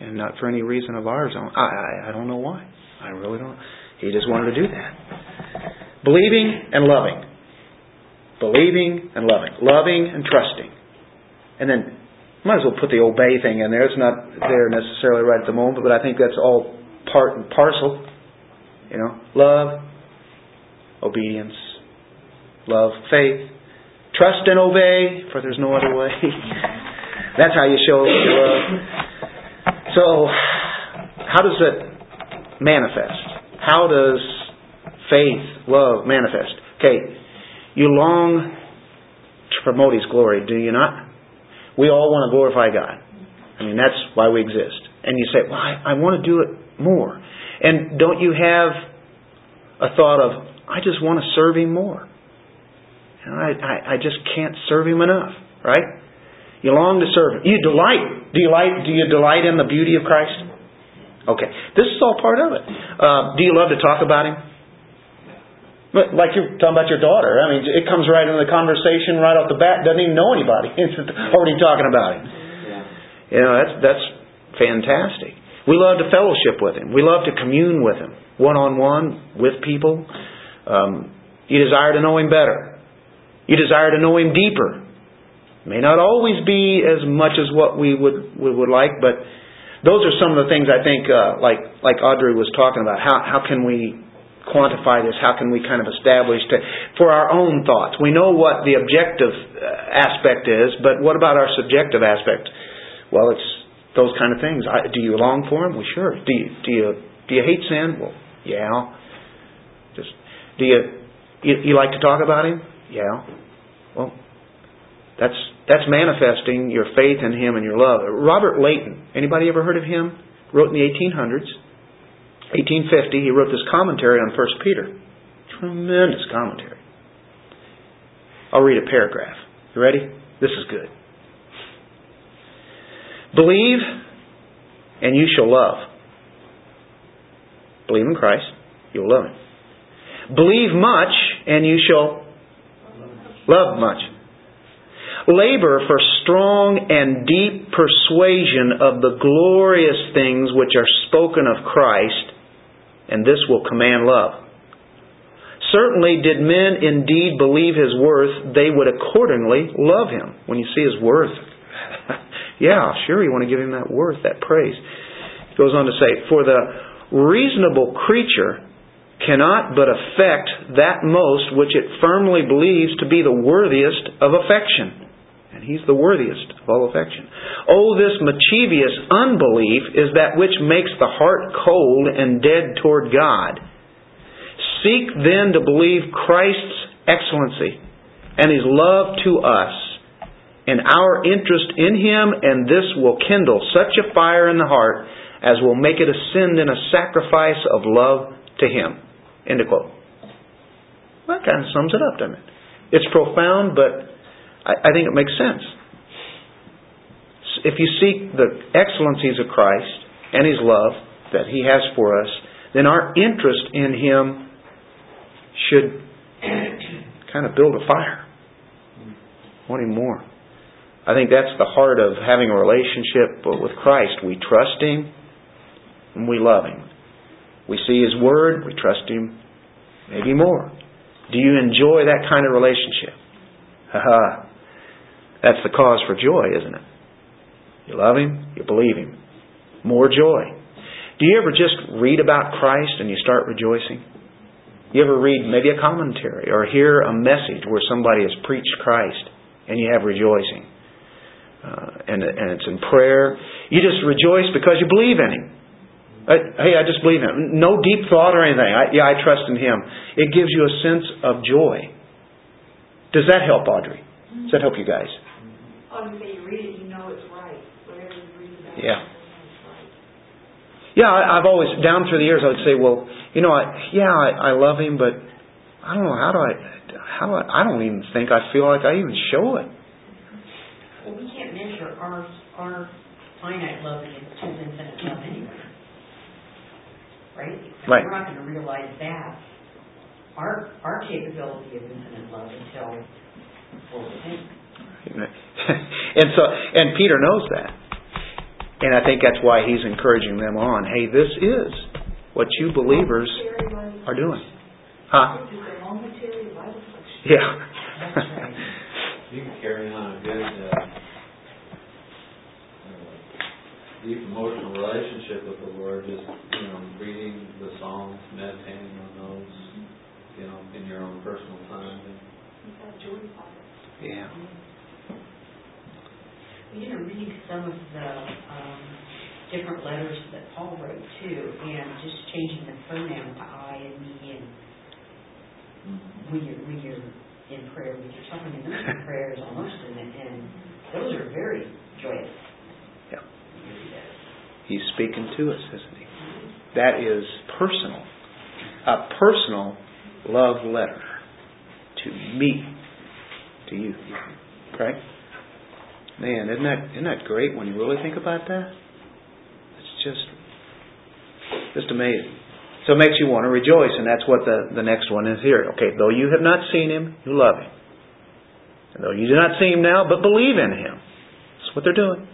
[SPEAKER 1] and not for any reason of ours. I, I, I don't know why. I really don't. He just wanted to do that. Believing and loving. Believing and loving. Loving and trusting. And then, might as well put the obey thing in there. It's not there necessarily right at the moment, but I think that's all part and parcel. You know, love, obedience, love, faith, trust and obey, for there's no other way. that's how you show love. So, how does it manifest? How does faith, love manifest? Okay, you long to promote His glory, do you not? We all want to glorify God. I mean, that's why we exist. And you say, well, I, I want to do it more. And don't you have a thought of, I just want to serve Him more? You know, I, I, I just can't serve Him enough, right? You long to serve Him. You delight. Do you like? Do you delight in the beauty of Christ? Okay, this is all part of it. Uh, do you love to talk about Him? Like you're talking about your daughter. I mean, it comes right into the conversation right off the bat. Doesn't even know anybody. It's already talking about him. You know, that's that's fantastic. We love to fellowship with him. We love to commune with him, one on one with people. Um, you desire to know him better. You desire to know him deeper. May not always be as much as what we would we would like, but those are some of the things I think, uh, like like Audrey was talking about. How how can we quantify this? How can we kind of establish to, for our own thoughts? We know what the objective uh, aspect is, but what about our subjective aspect? Well, it's those kind of things. I, do you long for Him? Well, sure. Do you do you do you hate sin? Well, yeah. Just do you you, you like to talk about Him? Yeah. Well, that's that's manifesting your faith in Him and your love. Robert Leighton. Anybody ever heard of him? Wrote in the 1800s. 1850, he wrote this commentary on 1 Peter. Tremendous commentary. I'll read a paragraph. You ready? This is good. Believe, and you shall love. Believe in Christ, you'll love Him. Believe much, and you shall love much. Labor for strong and deep persuasion of the glorious things which are spoken of Christ, and this will command love. Certainly, did men indeed believe his worth, they would accordingly love him. When you see his worth, yeah, sure, you want to give him that worth, that praise. He goes on to say, For the reasonable creature cannot but affect that most which it firmly believes to be the worthiest of affection. And he's the worthiest of all affection. Oh, this mischievous unbelief is that which makes the heart cold and dead toward God. Seek then to believe Christ's excellency and his love to us and our interest in him, and this will kindle such a fire in the heart as will make it ascend in a sacrifice of love to him. End of quote. Well, that kind of sums it up, doesn't it? It's profound, but I, I think it makes sense. If you seek the excellencies of Christ and his love that he has for us, then our interest in him should kind of build a fire. Wanting more. I think that's the heart of having a relationship with Christ. We trust Him and we love Him. We see His Word, we trust Him maybe more. Do you enjoy that kind of relationship? Haha. That's the cause for joy, isn't it? You love Him, you believe Him. More joy. Do you ever just read about Christ and you start rejoicing? You ever read maybe a commentary or hear a message where somebody has preached Christ and you have rejoicing? Uh, and, and it's in prayer. You just rejoice because you believe in Him. Uh, hey, I just believe in Him. No deep thought or anything. I, yeah, I trust in Him. It gives you a sense of joy. Does that help, Audrey? Does that help you guys?
[SPEAKER 3] Obviously, you read it, you know it's right. Whatever you read about
[SPEAKER 1] Yeah.
[SPEAKER 3] it, you know it's right.
[SPEAKER 1] Yeah, I, I've always down through the years I would say, well, you know, I, yeah, I, I love him, but I don't know how do I, how do I, I don't even think I feel like I even show it.
[SPEAKER 3] Well, we can't measure our, our finite love against his infinite love anyway. Right? And
[SPEAKER 1] Right.
[SPEAKER 3] We're not gonna realize that, our, our capability of infinite love until, well, we think.
[SPEAKER 1] and so, and Peter knows that. And I think that's why he's encouraging them on. Hey, this is what you believers are doing. Huh? Yeah.
[SPEAKER 5] You can carry on a good, uh, uh, deep emotional relationship with the Lord, just, you know, reading the Psalms, meditating on those, you know, in your own personal time.
[SPEAKER 1] yeah.
[SPEAKER 3] You know, reading some of the um, different letters that Paul wrote too, and just changing the pronoun to I and me, and when you're when you're in prayer with your tongue, and those prayers almost, and and those are very joyous.
[SPEAKER 1] Yeah. He's speaking to us, isn't he? That is personal. A personal love letter to me, to you. Okay? Man, isn't that isn't that great when you really think about that? It's just just amazing. So it makes you want to rejoice, and that's what the, the next one is here. Okay, though you have not seen him, you love him. And though you do not see him now, but believe in him. That's what they're doing.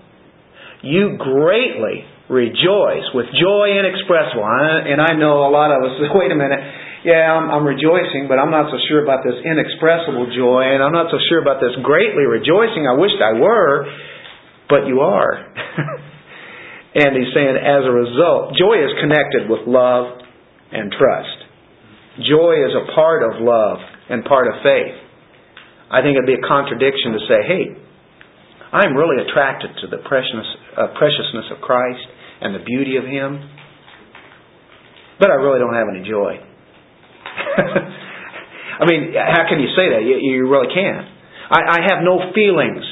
[SPEAKER 1] You greatly rejoice with joy inexpressible. And I know a lot of us, wait a minute, yeah, I'm, I'm rejoicing, but I'm not so sure about this inexpressible joy, and I'm not so sure about this greatly rejoicing. I wished I were, but you are. and he's saying, as a result, joy is connected with love and trust. Joy is a part of love and part of faith. I think it'd be a contradiction to say, hey, I'm really attracted to the uh, preciousness of Christ and the beauty of Him, but I really don't have any joy. I mean, how can you say that? You, you really can't. I, I have no feelings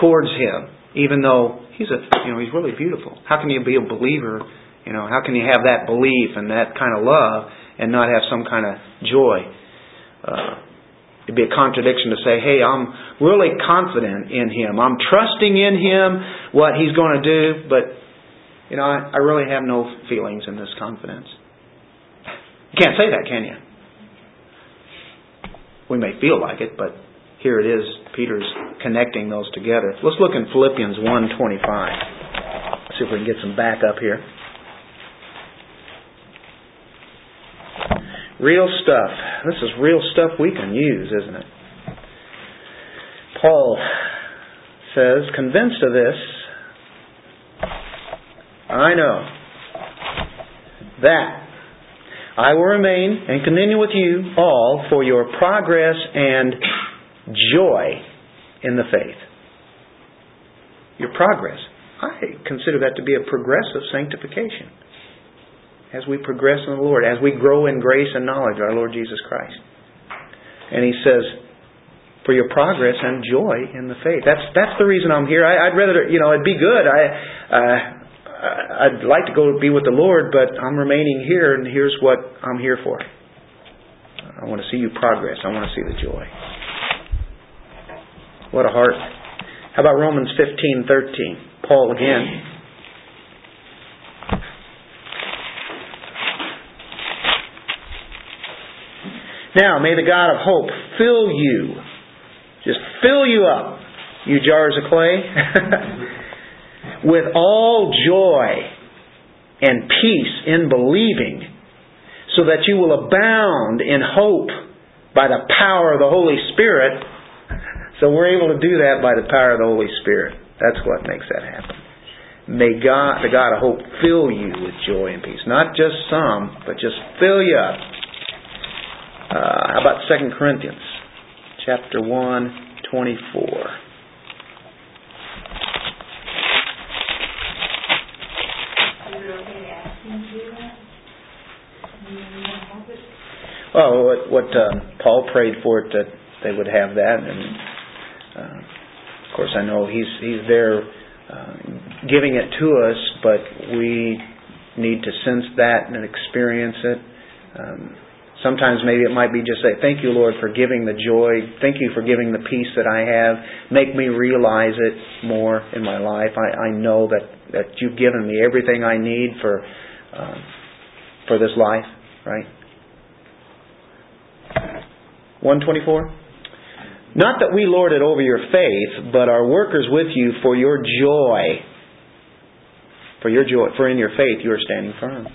[SPEAKER 1] towards Him, even though He's a, you know, He's really beautiful. How can you be a believer? You know, how can you have that belief and that kind of love and not have some kind of joy? Uh, It'd be a contradiction to say, hey, I'm really confident in Him. I'm trusting in Him, what He's going to do, but, you know, I, I really have no feelings in this confidence. You can't say that, can you? We may feel like it, but here it is. Peter's connecting those together. Let's look in Philippians 1.25. See if we can get some backup here. Real stuff. This is real stuff we can use, isn't it? Paul says, convinced of this, I know that I will remain and continue with you all for your progress and joy in the faith. Your progress. I consider that to be a progressive sanctification as we progress in the Lord, as we grow in grace and knowledge of our Lord Jesus Christ. And he says, for your progress and joy in the faith. That's that's the reason I'm here. I, would rather, you know, it'd be good. I, uh, I'd like to go be with the Lord, but I'm remaining here, and here's what I'm here for. I want to see you progress. I want to see the joy. What a heart. How about Romans 15:13? Paul again. Now, may the God of hope fill you, just fill you up, you jars of clay, with all joy and peace in believing, so that you will abound in hope by the power of the Holy Spirit. So we're able to do that by the power of the Holy Spirit. That's what makes that happen. May God, the God of hope, fill you with joy and peace. Not just some, but just fill you up. Uh, how about 2 Corinthians chapter 1, 24. Well, what, what uh, Paul prayed for it that they would have that, and uh, of course I know he's he's there uh, giving it to us, but we need to sense that and experience it. Um, sometimes maybe it might be just say, "Thank you, Lord, for giving the joy. Thank you for giving the peace that I have. Make me realize it more in my life. I, I know that that you've given me everything I need for uh, for this life." Right. 124? Not that we lord it over your faith, but are workers with you for your joy. For your joy, for in your faith you are standing firm.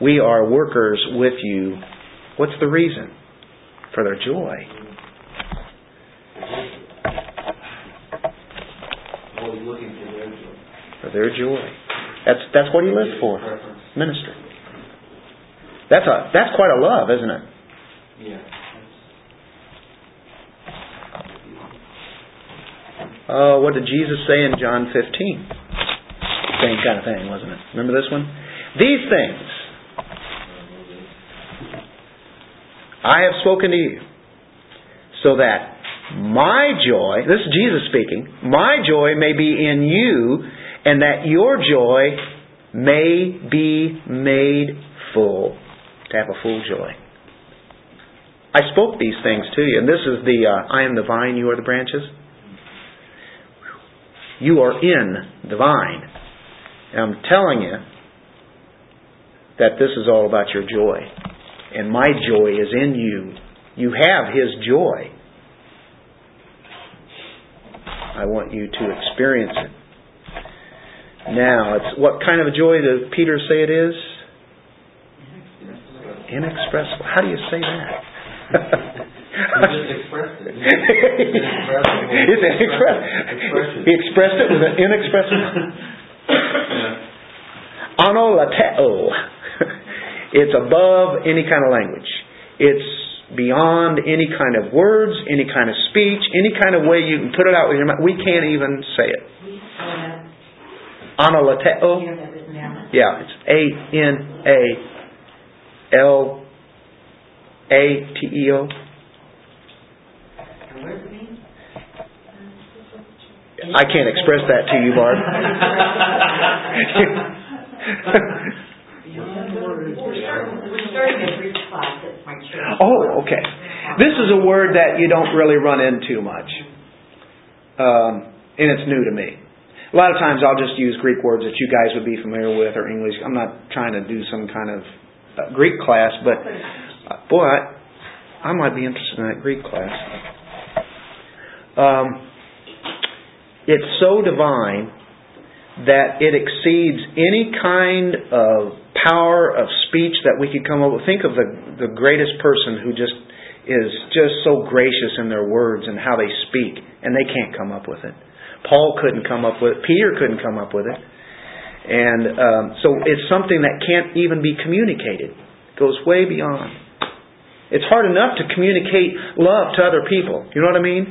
[SPEAKER 1] We are workers with you. What's the reason? For their joy.
[SPEAKER 5] For their joy.
[SPEAKER 1] That's that's what he lived for. Minister. That's a that's quite a love, isn't it?
[SPEAKER 5] Yeah.
[SPEAKER 1] Uh, what did Jesus say in John 15? Same kind of thing, wasn't it? Remember this one? These things I have spoken to you, so that my joy, this is Jesus speaking, my joy may be in you, and that your joy may be made full. To have a full joy. I spoke these things to you, and this is the uh, I am the vine, you are the branches. You are in the vine. And I'm telling you that this is all about your joy. And my joy is in you. You have His joy. I want you to experience it. Now, it's what kind of a joy does Peter say it is? Inexpressible. How do you say that?
[SPEAKER 5] You just expressed it.
[SPEAKER 1] It's inexpressible. He expressed it with an inexpressible. Anolateo. It's above any kind of language. It's beyond any kind of words, any kind of speech, any kind of way you can put it out with your mouth. We can't even say it. Anolateo. Yeah, it's A N A L A T E O.
[SPEAKER 3] And what does it mean?
[SPEAKER 1] I can't express that to you, Barb.
[SPEAKER 3] We're starting, we're starting a Greek class at my church.
[SPEAKER 1] oh, okay. This is a word that you don't really run into much. Um, and it's new to me. A lot of times I'll just use Greek words that you guys would be familiar with or English. I'm not trying to do some kind of uh, Greek class, but uh, boy, I, I might be interested in that Greek class. Um, it's so divine that it exceeds any kind of power of speech that we could come up with. Think of the the greatest person who just is just so gracious in their words and how they speak, and they can't come up with it. Paul couldn't come up with it. Peter couldn't come up with it. And um, so it's something that can't even be communicated. It goes way beyond. It's hard enough to communicate love to other people. You know what I mean?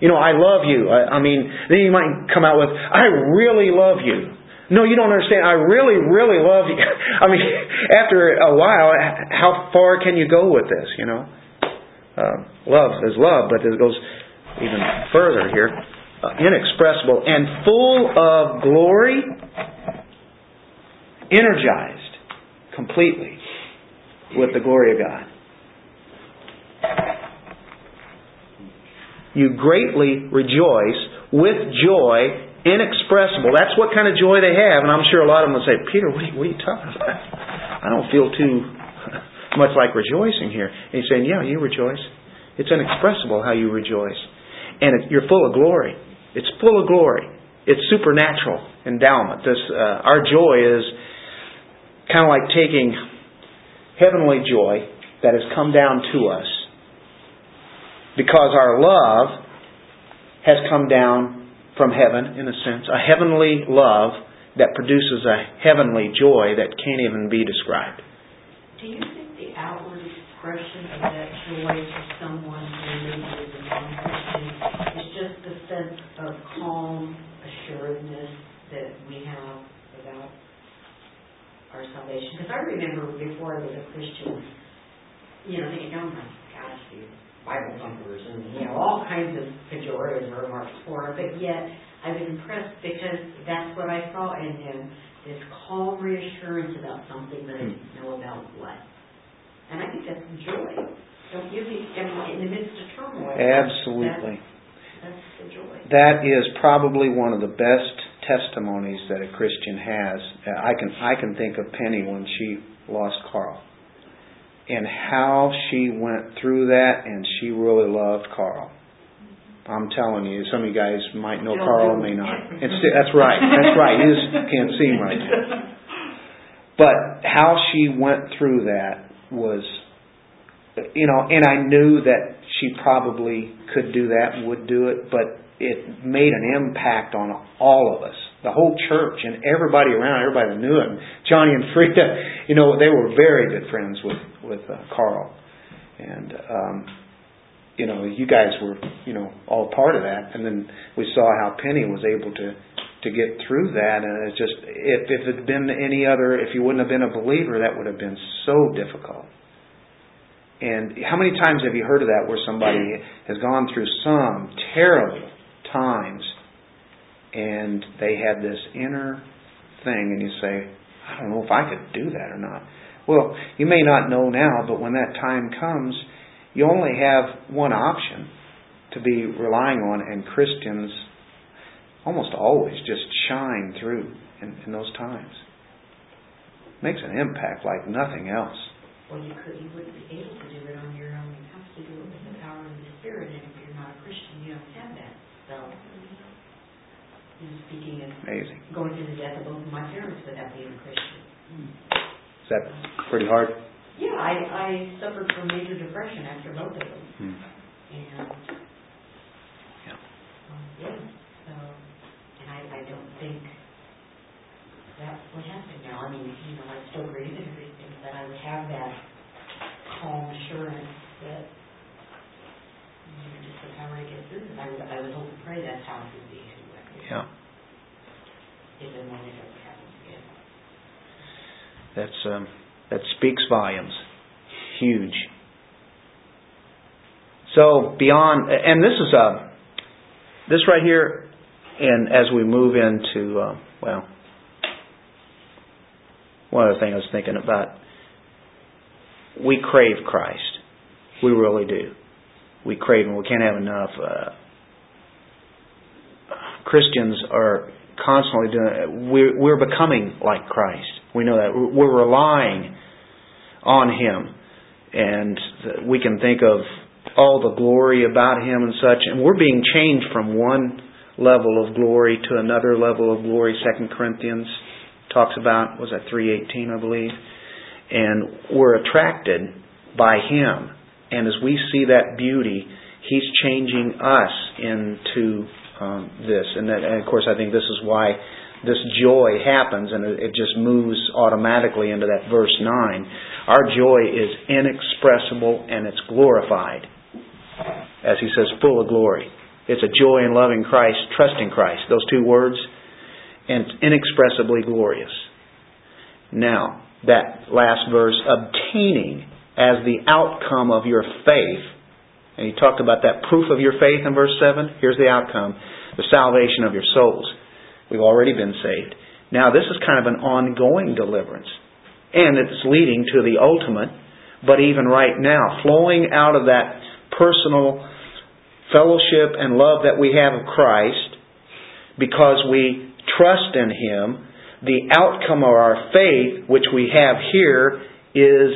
[SPEAKER 1] You know, I love you. I, I mean, then you might come out with, I really love you. No, you don't understand. I really, really love you. I mean, after a while, how far can you go with this? You know, uh, love is love, but it goes even further here. Uh, inexpressible and full of glory, energized completely with the glory of God. You greatly rejoice with joy inexpressible. That's what kind of joy they have. And I'm sure a lot of them will say, Peter, what are you, what are you talking about? I don't feel too much like rejoicing here. And he's saying, yeah, you rejoice. It's inexpressible how you rejoice. And it, you're full of glory. It's full of glory. It's supernatural endowment. This, uh, our joy is kind of like taking heavenly joy that has come down to us because our love has come down from heaven, in a sense, a heavenly love that produces a heavenly joy that can't even be described.
[SPEAKER 3] Do you think the outward expression of that joy for someone who is a non-Christian is just the sense of calm assuredness that we have about our salvation? Because I remember before I was a Christian, you know, thinking, oh my gosh, Bible thumpers and, you know, all kinds of pejorative remarks for it, but yet I was impressed because that's what I saw in him, this calm reassurance about something that I didn't hmm. know about what. And I think that's joy. Don't you think, I mean, in the midst of turmoil?
[SPEAKER 1] Absolutely.
[SPEAKER 3] That's, that's the joy.
[SPEAKER 1] That is probably one of the best testimonies that a Christian has. I can I can think of Penny when she lost Carl. And how she went through that and she really loved Carl. I'm telling you, some of you guys might know Carl, may not. It's, that's right, that's right, you just can't see him right now. But how she went through that was, you know, and I knew that she probably could do that, would do it, but it made an impact on all of us, the whole church and everybody around, everybody that knew him. Johnny and Frida, you know, they were very good friends with with uh, Carl, and um, you know, you guys were, you know, all part of that. And then we saw how Penny was able to to get through that, and it's just if if it had been any other, if you wouldn't have been a believer, that would have been so difficult. And how many times have you heard of that where somebody has gone through some terrible times and they had this inner thing and you say, I don't know if I could do that or not. Well, you may not know now, but when that time comes, you only have one option to be relying on, and Christians almost always just shine through in, in those times. Makes an impact like nothing else.
[SPEAKER 3] Well, you could, you wouldn't be able to do it on your own. You have to do it with the power of the Spirit, and if you're not a Christian, you don't have that. So, speaking of
[SPEAKER 1] Amazing.
[SPEAKER 3] going through the death of both of my parents without being a Christian.
[SPEAKER 1] Is that pretty hard?
[SPEAKER 3] Yeah, I, I suffered from major depression after both of them,
[SPEAKER 1] Hmm.
[SPEAKER 3] and,
[SPEAKER 1] Yeah.
[SPEAKER 3] um, yeah, so, and I, I don't think that's what happened now. I mean, you know, I still breathe and everything, but I would have that calm assurance that, you know, just the power to get through it. I would, I would hope and pray that's how it would be.
[SPEAKER 1] Yeah.
[SPEAKER 3] If and when it ever happens again.
[SPEAKER 1] That's um, that speaks volumes. Huge. So beyond, and this is a this right here, and as we move into uh, well, one other thing I was thinking about, we crave Christ. We really do. We crave Him. We can't have enough. Uh, Christians are constantly doing. We're, we're becoming like Christ. We know that we're relying on Him, and we can think of all the glory about Him and such, and we're being changed from one level of glory to another level of glory. Second Corinthians talks about was that three eighteen, I believe, and we're attracted by Him, and as we see that beauty, He's changing us into um, this, and, that, and of course, I think this is why this joy happens, and it, it just moves automatically into that verse nine. Our joy is inexpressible and it's glorified, as he says, full of glory. It's a joy in loving Christ, trusting Christ. Those two words, and inexpressibly glorious. Now, that last verse, obtaining as the outcome of your faith, and he talked about that proof of your faith in verse 7. Here's the outcome the salvation of your souls. We've already been saved. Now, this is kind of an ongoing deliverance. And it's leading to the ultimate, but even right now, flowing out of that personal fellowship and love that we have of Christ, because we trust in Him, the outcome of our faith, which we have here, is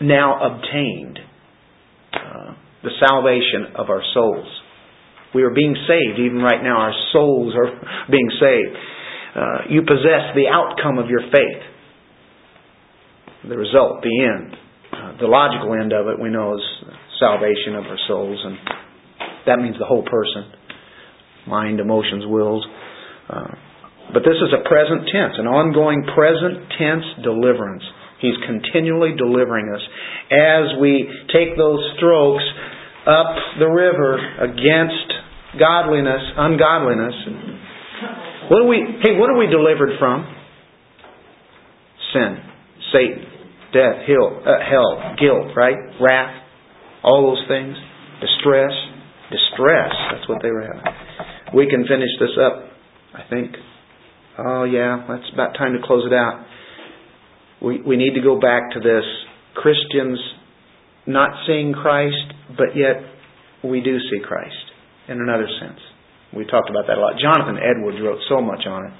[SPEAKER 1] now obtained. The salvation of our souls. We are being saved. Even right now, our souls are being saved. Uh, you possess the outcome of your faith. The result, the end. Uh, the logical end of it, we know, is salvation of our souls, and that means the whole person mind, emotions, wills. Uh, but this is a present tense, an ongoing present tense deliverance. He's continually delivering us as we take those strokes up the river against godliness, ungodliness. What are we? Hey, what are we delivered from? Sin, Satan, death, hell, uh, hell, guilt, right? Wrath, all those things, distress, distress. That's what they were having. We can finish this up. I think. Oh yeah, that's about time to close it out. We we need to go back to this. Christians not seeing Christ, but yet we do see Christ in another sense. We talked about that a lot. Jonathan Edwards wrote so much on it.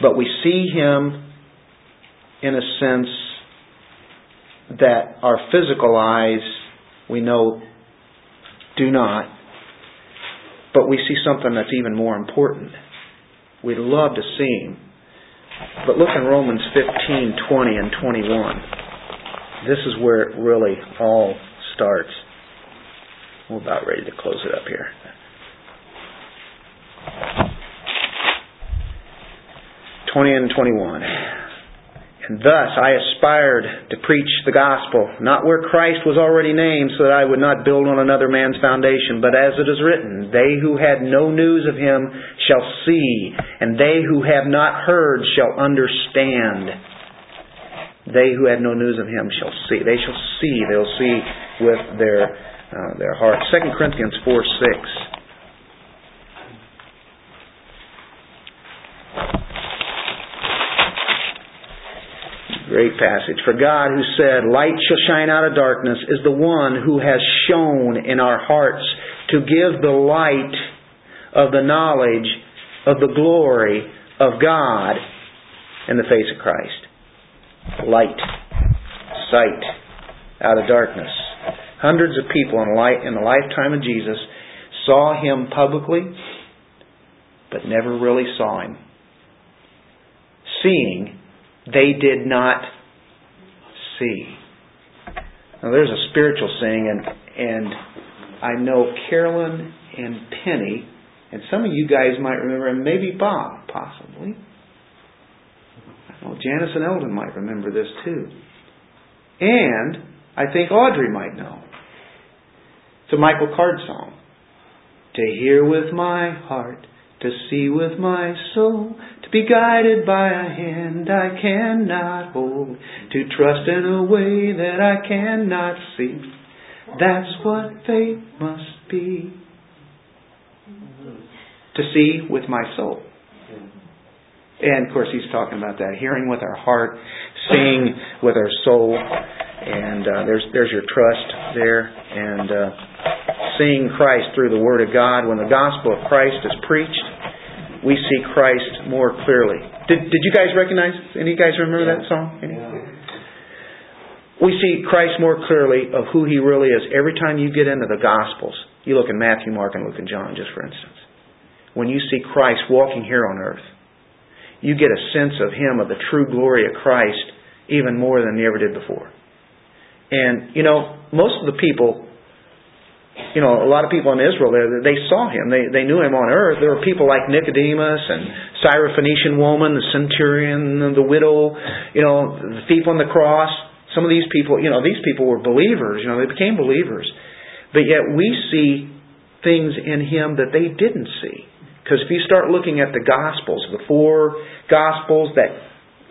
[SPEAKER 1] But we see him in a sense that our physical eyes, we know, do not. but we see something that's even more important. We'd love to see Him. But look in Romans 15, 20, and 21. This is where it really all starts. We're about ready to close it up here. Twenty and twenty-one. And thus I aspired to preach the gospel, not where Christ was already named, so that I would not build on another man's foundation, but as it is written, They who had no news of him shall see, and they who have not heard shall understand. They who had no news of him shall see. They shall see. They'll see with their uh, their heart. Second Corinthians four six. Great passage. For God, who said, Light shall shine out of darkness, is the one who has shone in our hearts to give the light of the knowledge of the glory of God in the face of Christ. Light, sight out of darkness. Hundreds of people in, light, in the lifetime of Jesus saw him publicly, but never really saw him. Seeing they did not see. Now there's a spiritual saying, and and I know Carolyn and Penny, and some of you guys might remember, and maybe Bob, possibly. I know Janice and Eldon might remember this too. And I think Audrey might know. It's a Michael Card song. To hear with my heart, to see with my soul, be guided by a hand I cannot hold, to trust in a way that I cannot see. That's what faith must be. To see with my soul. And of course, he's talking about that hearing with our heart, seeing with our soul, and uh, there's there's your trust there, and uh, seeing Christ through the Word of God. When the gospel of Christ is preached, we see Christ more clearly. Did Did you guys recognize? Any of you guys remember that song? Any? We see Christ more clearly of who He really is every time you get into the Gospels. You look in Matthew, Mark, and Luke, and John, just for instance. When you see Christ walking here on earth, you get a sense of Him, of the true glory of Christ, even more than you ever did before. And, you know, most of the people, you know, a lot of people in Israel, they, they saw Him. They, they knew Him on earth. There were people like Nicodemus and Syrophoenician woman, the centurion, the widow, you know, the thief on the cross. Some of these people, you know, these people were believers. You know, they became believers. But yet we see things in Him that they didn't see. Because if you start looking at the Gospels, the four Gospels that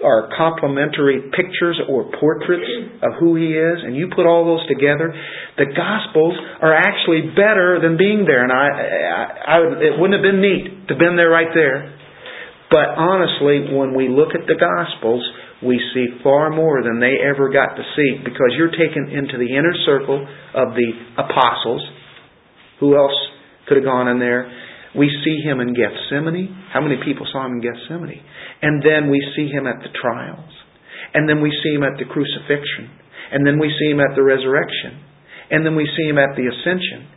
[SPEAKER 1] are complementary pictures or portraits of who He is, and you put all those together, the Gospels are actually better than being there. And I, I, I it wouldn't have been neat to have been there right there. But honestly, when we look at the Gospels, we see far more than they ever got to see because you're taken into the inner circle of the apostles. Who else could have gone in there? We see him in Gethsemane. How many people saw him in Gethsemane? And then we see him at the trials. And then we see him at the crucifixion. And then we see him at the resurrection. And then we see him at the ascension.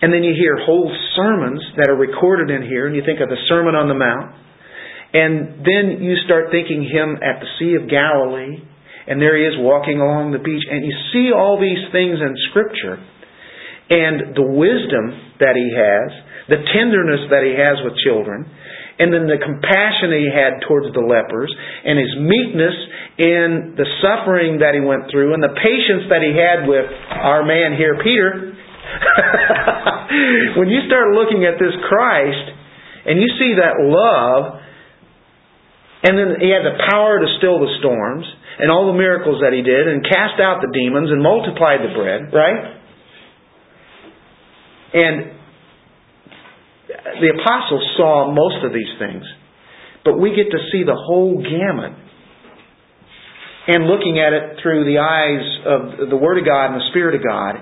[SPEAKER 1] And then you hear whole sermons that are recorded in here, and you think of the Sermon on the Mount. And then you start thinking him at the Sea of Galilee, and there he is walking along the beach, and you see all these things in Scripture, and the wisdom that he has, the tenderness that he has with children, and then the compassion that he had towards the lepers, and his meekness in the suffering that he went through, and the patience that he had with our man here, Peter. when you start looking at this Christ, and you see that love, and then he had the power to still the storms, and all the miracles that he did, and cast out the demons, and multiplied the bread, right? And the apostles saw most of these things. But we get to see the whole gamut. And looking at it through the eyes of the Word of God and the Spirit of God,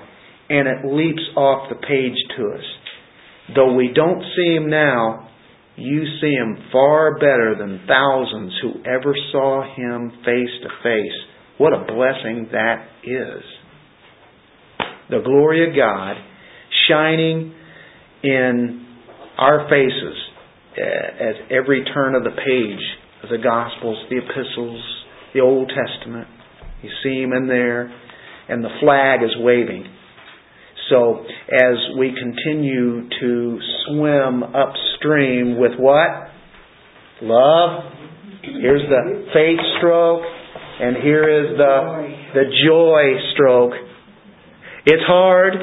[SPEAKER 1] and it leaps off the page to us. Though we don't see Him now, you see Him far better than thousands who ever saw Him face to face. What a blessing that is. The glory of God shining in our faces uh, at every turn of the page of the Gospels, the epistles, the Old Testament. You see Him in there, and the flag is waving. So as we continue to swim upstream with what? Love. Here's the faith stroke, and here is the the joy stroke. It's hard.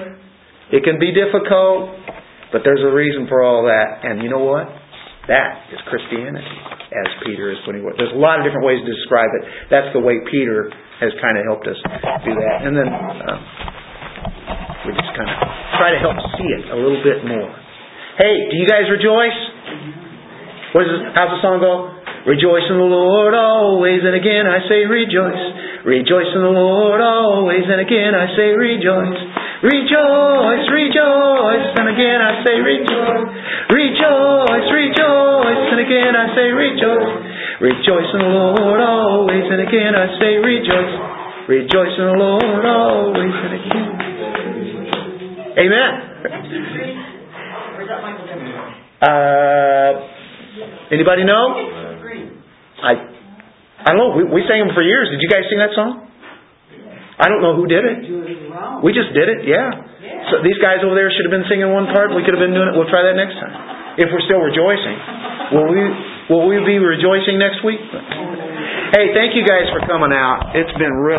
[SPEAKER 1] It can be difficult, but there's a reason for all that. And you know what? That is Christianity, as Peter is putting it. There's a lot of different ways to describe it. That's the way Peter has kind of helped us do that. And then uh, we just kind of try to help see it a little bit more. Hey, do you guys rejoice? What is it, how's the song go? Rejoice in the Lord always, and again I say rejoice. Rejoice in the Lord always, and again I say rejoice. Rejoice, rejoice, and again I say rejoice. Rejoice, rejoice, and again I say rejoice. Rejoice in the Lord always, and again I say rejoice. Rejoice in the Lord always, and again. Amen. Uh, anybody know? I, I don't know. We, we sang them for years. Did you guys sing that song? I don't know who did it. We just did it. Yeah. So these guys over there should have been singing one part. We could have been doing it. We'll try that next time. If we're still rejoicing, will we? Will we be rejoicing next week? Hey, thank you guys for coming out. It's been really.